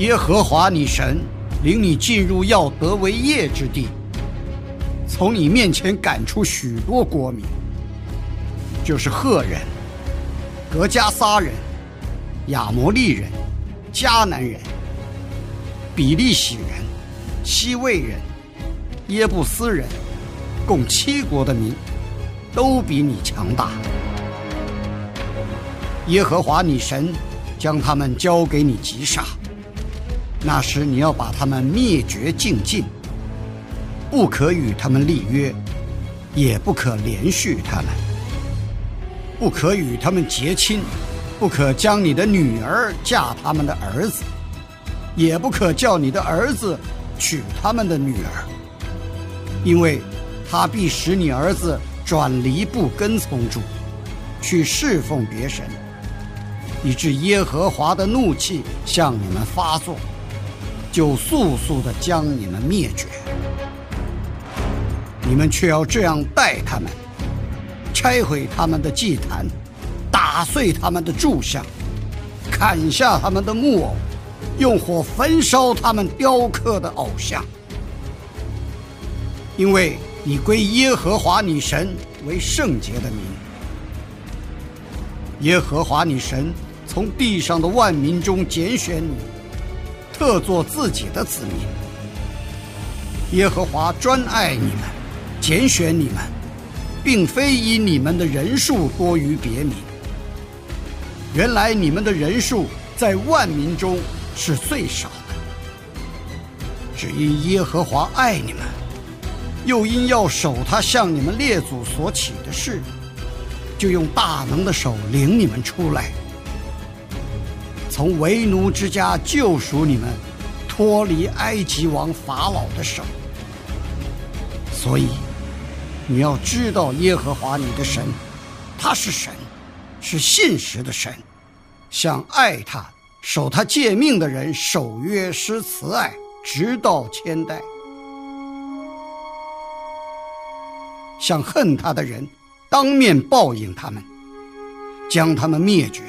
耶和华你神领你进入要得为业之地。从你面前赶出许多国民，就是赫人、格加撒人、亚摩利人、迦南人、比利洗人、西魏人、耶布斯人，共七国的民，都比你强大。耶和华你神将他们交给你击杀，那时你要把他们灭绝尽尽。不可与他们立约，也不可连续他们；不可与他们结亲，不可将你的女儿嫁他们的儿子，也不可叫你的儿子娶他们的女儿，因为他必使你儿子转离不跟从主，去侍奉别神，以致耶和华的怒气向你们发作，就速速的将你们灭绝。你们却要这样待他们：拆毁他们的祭坛，打碎他们的柱像，砍下他们的木偶，用火焚烧他们雕刻的偶像。因为你归耶和华你神为圣洁的名，耶和华你神从地上的万民中拣选你，特作自己的子民。耶和华专爱你们。拣选你们，并非因你们的人数多于别民。原来你们的人数在万民中是最少的，只因耶和华爱你们，又因要守他向你们列祖所起的誓，就用大能的手领你们出来，从为奴之家救赎你们，脱离埃及王法老的手。所以。你要知道耶和华你的神，他是神，是信实的神，向爱他、守他诫命的人守约施慈爱，直到千代；向恨他的人，当面报应他们，将他们灭绝。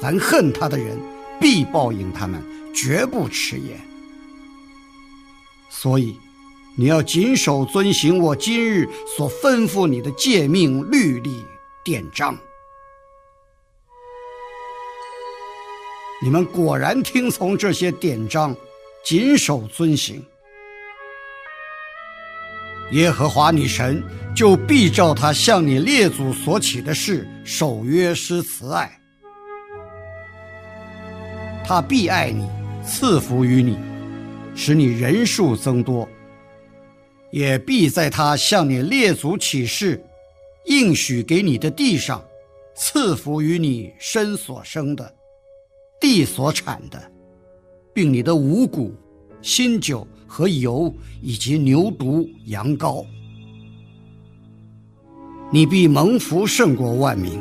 凡恨他的人，必报应他们，绝不迟延。所以。你要谨守遵行我今日所吩咐你的诫命、律例、典章。你们果然听从这些典章，谨守遵行，耶和华你神就必照他向你列祖所起的事守约施慈爱，他必爱你，赐福于你，使你人数增多。也必在他向你列祖起誓，应许给你的地上，赐福于你身所生的，地所产的，并你的五谷、新酒和油，以及牛犊、羊羔。你必蒙福胜过万民。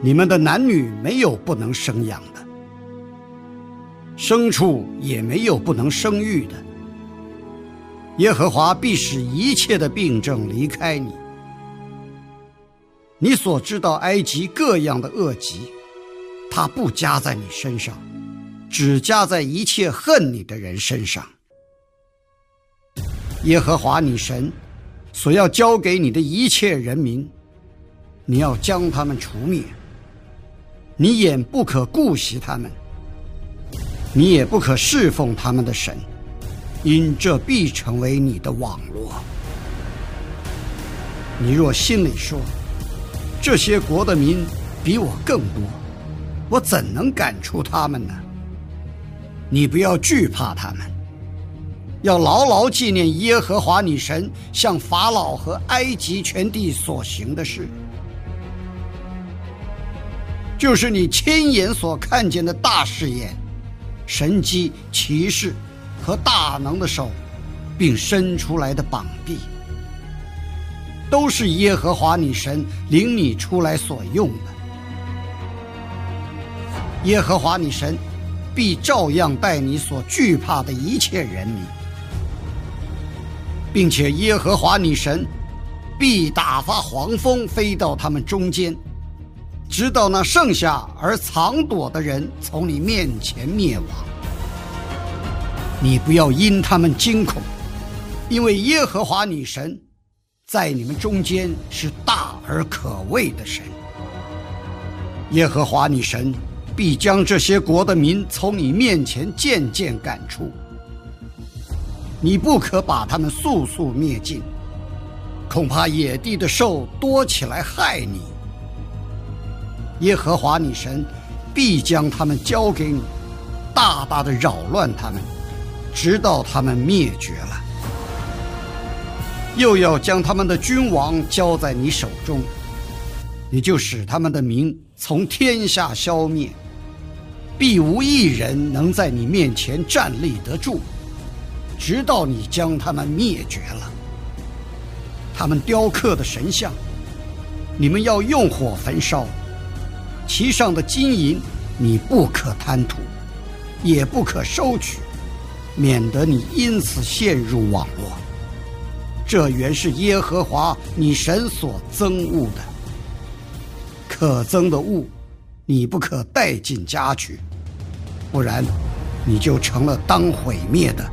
你们的男女没有不能生养，牲畜也没有不能生育的。耶和华必使一切的病症离开你。你所知道埃及各样的恶疾，他不加在你身上，只加在一切恨你的人身上。耶和华你神所要交给你的一切人民，你要将他们除灭。你眼不可顾惜他们，你也不可侍奉他们的神，因这必成为你的网络。你若心里说，这些国的民比我更多，我怎能赶出他们呢？你不要惧怕他们，要牢牢纪念耶和华你神向法老和埃及全地所行的事，就是你亲眼所看见的大试验。神机骑士和大能的手，并伸出来的膀臂，都是耶和华你神领你出来所用的。耶和华你神必照样待你所惧怕的一切人民，并且耶和华你神必打发黄蜂飞到他们中间。直到那剩下而藏躲的人从你面前灭亡，你不要因他们惊恐，因为耶和华女神在你们中间是大而可畏的神。耶和华女神必将这些国的民从你面前渐渐赶出，你不可把他们速速灭尽，恐怕野地的兽多起来害你。耶和华你神必将他们交给你，大大的扰乱他们，直到他们灭绝了。又要将他们的君王交在你手中，你就使他们的名从天下消灭，必无一人能在你面前站立得住，直到你将他们灭绝了。他们雕刻的神像，你们要用火焚烧。其上的金银，你不可贪图，也不可收取，免得你因此陷入网络。这原是耶和华你神所憎恶的，可憎的物，你不可带进家去，不然，你就成了当毁灭的，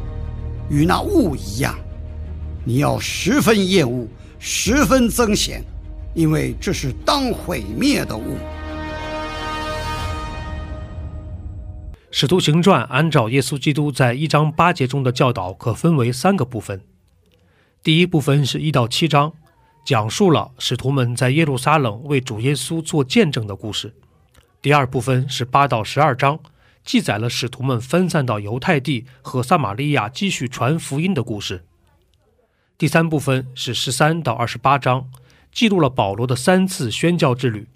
与那物一样。你要十分厌恶，十分憎嫌，因为这是当毁灭的物。使徒行传按照耶稣基督在一章八节中的教导，可分为三个部分。第一部分是一到七章，讲述了使徒们在耶路撒冷为主耶稣做见证的故事；第二部分是八到十二章，记载了使徒们分散到犹太地和撒玛利亚继续传福音的故事；第三部分是十三到二十八章，记录了保罗的三次宣教之旅。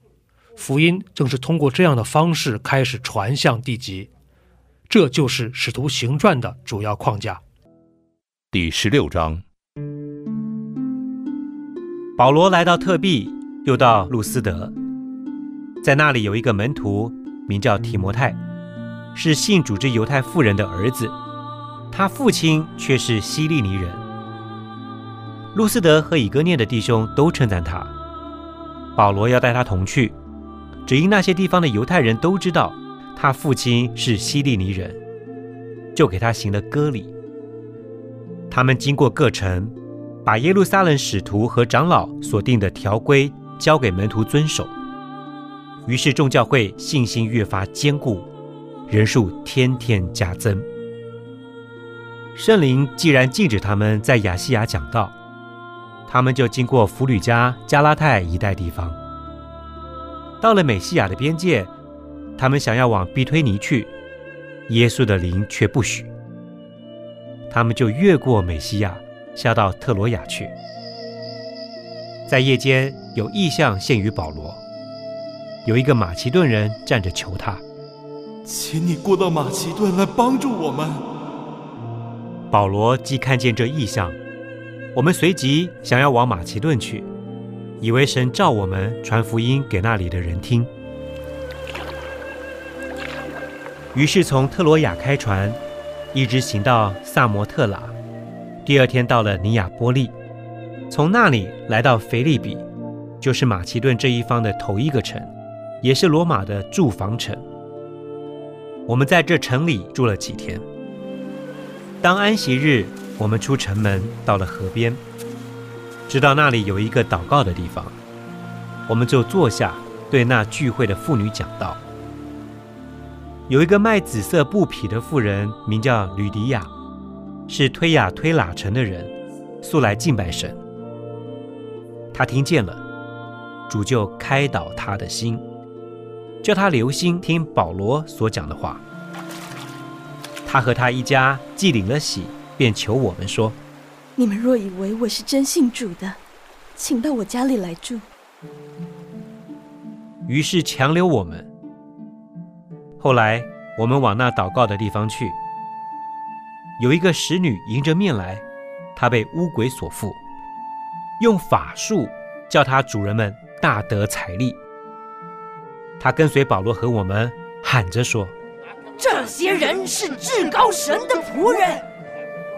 福音正是通过这样的方式开始传向地极。这就是《使徒行传》的主要框架。第十六章，保罗来到特庇，又到路斯德，在那里有一个门徒，名叫提摩太，是信主之犹太妇人的儿子，他父亲却是希利尼人。路斯德和以哥念的弟兄都称赞他。保罗要带他同去，只因那些地方的犹太人都知道。他父亲是希利尼人，就给他行了割礼。他们经过各城，把耶路撒冷使徒和长老所定的条规交给门徒遵守。于是众教会信心越发坚固，人数天天加增。圣灵既然禁止他们在亚细亚讲道，他们就经过弗吕加、加拉太一带地方，到了美西亚的边界。他们想要往比推尼去，耶稣的灵却不许。他们就越过美西亚，下到特罗亚去。在夜间有异象现于保罗，有一个马其顿人站着求他，请你过到马其顿来帮助我们。保罗既看见这异象，我们随即想要往马其顿去，以为神召我们传福音给那里的人听。于是从特罗亚开船，一直行到萨摩特拉。第二天到了尼亚波利，从那里来到腓利比，就是马其顿这一方的头一个城，也是罗马的住房城。我们在这城里住了几天。当安息日，我们出城门，到了河边，知道那里有一个祷告的地方，我们就坐下，对那聚会的妇女讲道。有一个卖紫色布匹的妇人，名叫吕迪亚，是推雅推喇城的人，素来敬拜神。他听见了，主就开导他的心，叫他留心听保罗所讲的话。他和他一家既领了喜，便求我们说：“你们若以为我是真信主的，请到我家里来住。”于是强留我们。后来我们往那祷告的地方去，有一个使女迎着面来，她被巫鬼所缚。用法术叫她主人们大得财力。她跟随保罗和我们喊着说：“这些人是至高神的仆人，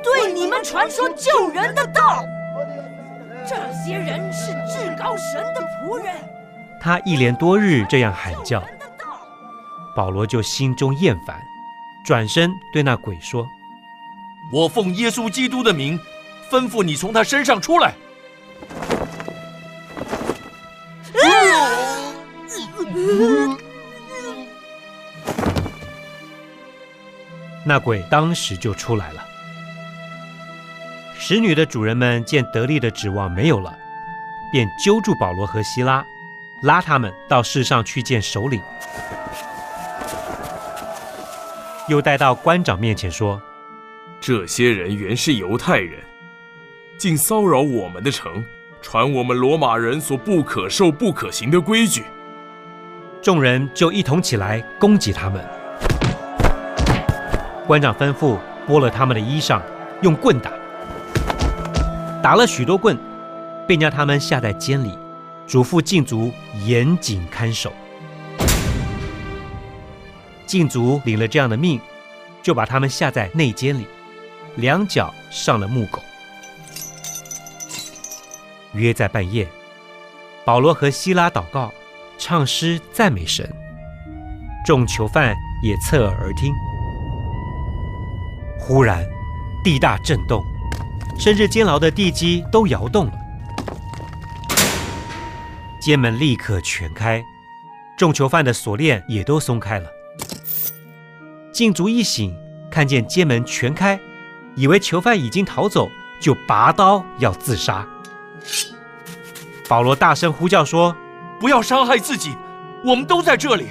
对你们传说救人的道。这些人是至高神的仆人。”他一连多日这样喊叫，保罗就心中厌烦，转身对那鬼说：“我奉耶稣基督的名，吩咐你从他身上出来。”那鬼当时就出来了。使女的主人们见得力的指望没有了，便揪住保罗和希拉，拉他们到世上去见首领，又带到官长面前说：“这些人原是犹太人，竟骚扰我们的城。”传我们罗马人所不可受、不可行的规矩，众人就一同起来攻击他们。官长吩咐剥了他们的衣裳，用棍打，打了许多棍，便将他们下在监里，嘱咐禁足严谨看守。禁足领了这样的命，就把他们下在内监里，两脚上了木狗。约在半夜，保罗和希拉祷告、唱诗赞美神，众囚犯也侧耳而听。忽然，地大震动，甚至监牢的地基都摇动了，监门立刻全开，众囚犯的锁链也都松开了。禁足一醒，看见街门全开，以为囚犯已经逃走，就拔刀要自杀。保罗大声呼叫说：“不要伤害自己，我们都在这里。”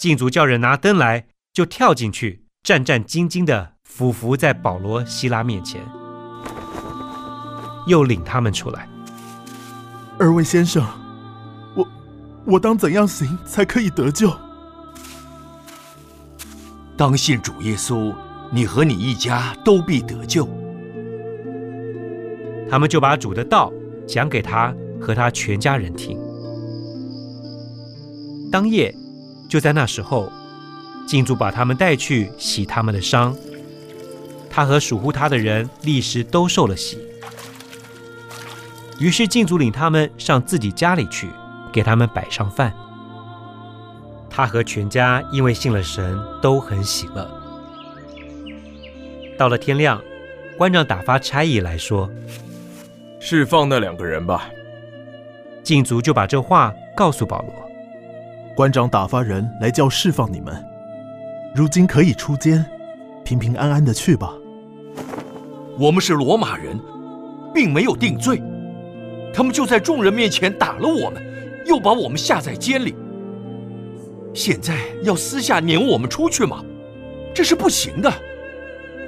禁足叫人拿灯来，就跳进去，战战兢兢地俯伏在保罗、希拉面前，又领他们出来。二位先生，我我当怎样行才可以得救？当信主耶稣，你和你一家都必得救。他们就把主的道讲给他和他全家人听。当夜，就在那时候，禁足把他们带去洗他们的伤。他和属乎他的人立时都受了洗。于是禁足领他们上自己家里去，给他们摆上饭。他和全家因为信了神，都很喜乐。到了天亮，官长打发差役来说。释放那两个人吧。禁足就把这话告诉保罗。官长打发人来叫释放你们，如今可以出监，平平安安的去吧。我们是罗马人，并没有定罪，他们就在众人面前打了我们，又把我们下在监里。现在要私下撵我们出去吗？这是不行的。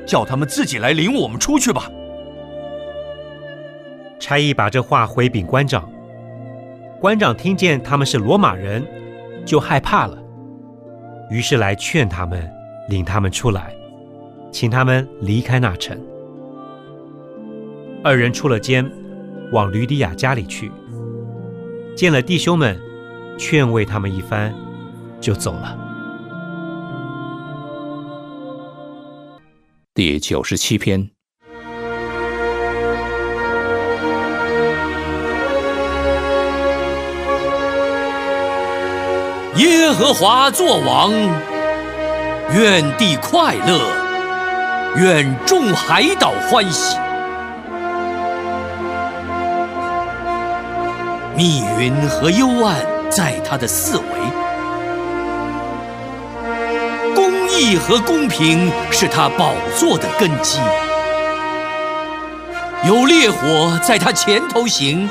叫他们自己来领我们出去吧。差役把这话回禀官长，官长听见他们是罗马人，就害怕了，于是来劝他们，领他们出来，请他们离开那城。二人出了监，往吕底亚家里去，见了弟兄们，劝慰他们一番，就走了。第九十七篇。耶和华作王，愿地快乐，愿众海岛欢喜。密云和幽暗在他的四围，义和公平是他宝座的根基。有烈火在他前头行，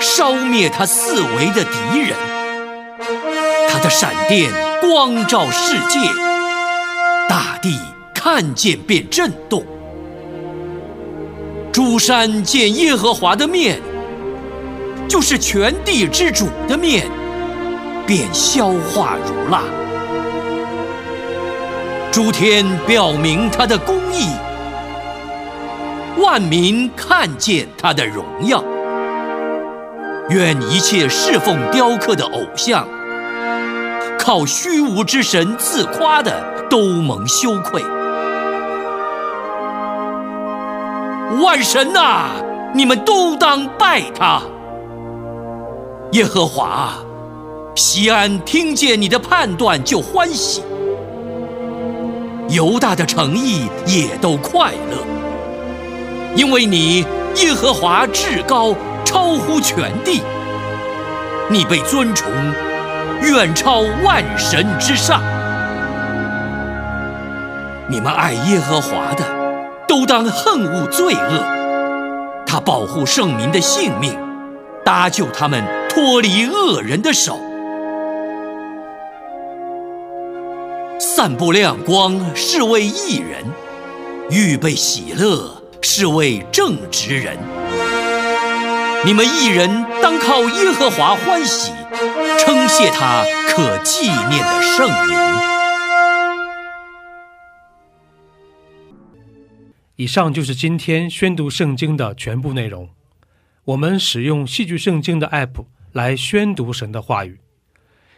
烧灭他四围的敌人。他的闪电光照世界，大地看见便震动。诸山见耶和华的面，就是全地之主的面，便消化如蜡。诸天表明他的公义，万民看见他的荣耀。愿一切侍奉雕刻的偶像，靠虚无之神自夸的，都蒙羞愧。万神呐、你们都当拜他。耶和华，西安听见你的判断就欢喜，犹大的诚意也都快乐，因为你耶和华至高，超乎全地，你被尊崇，远超万神之上。你们爱耶和华的，都当恨恶罪恶。他保护圣民的性命，搭救他们脱离恶人的手。散布亮光是为义人，预备喜乐是为正直人。你们义人当靠耶和华欢喜，称谢他可纪念的圣名。以上就是今天宣读圣经的全部内容。我们使用戏剧圣经的 App 来宣读神的话语。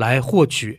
来获取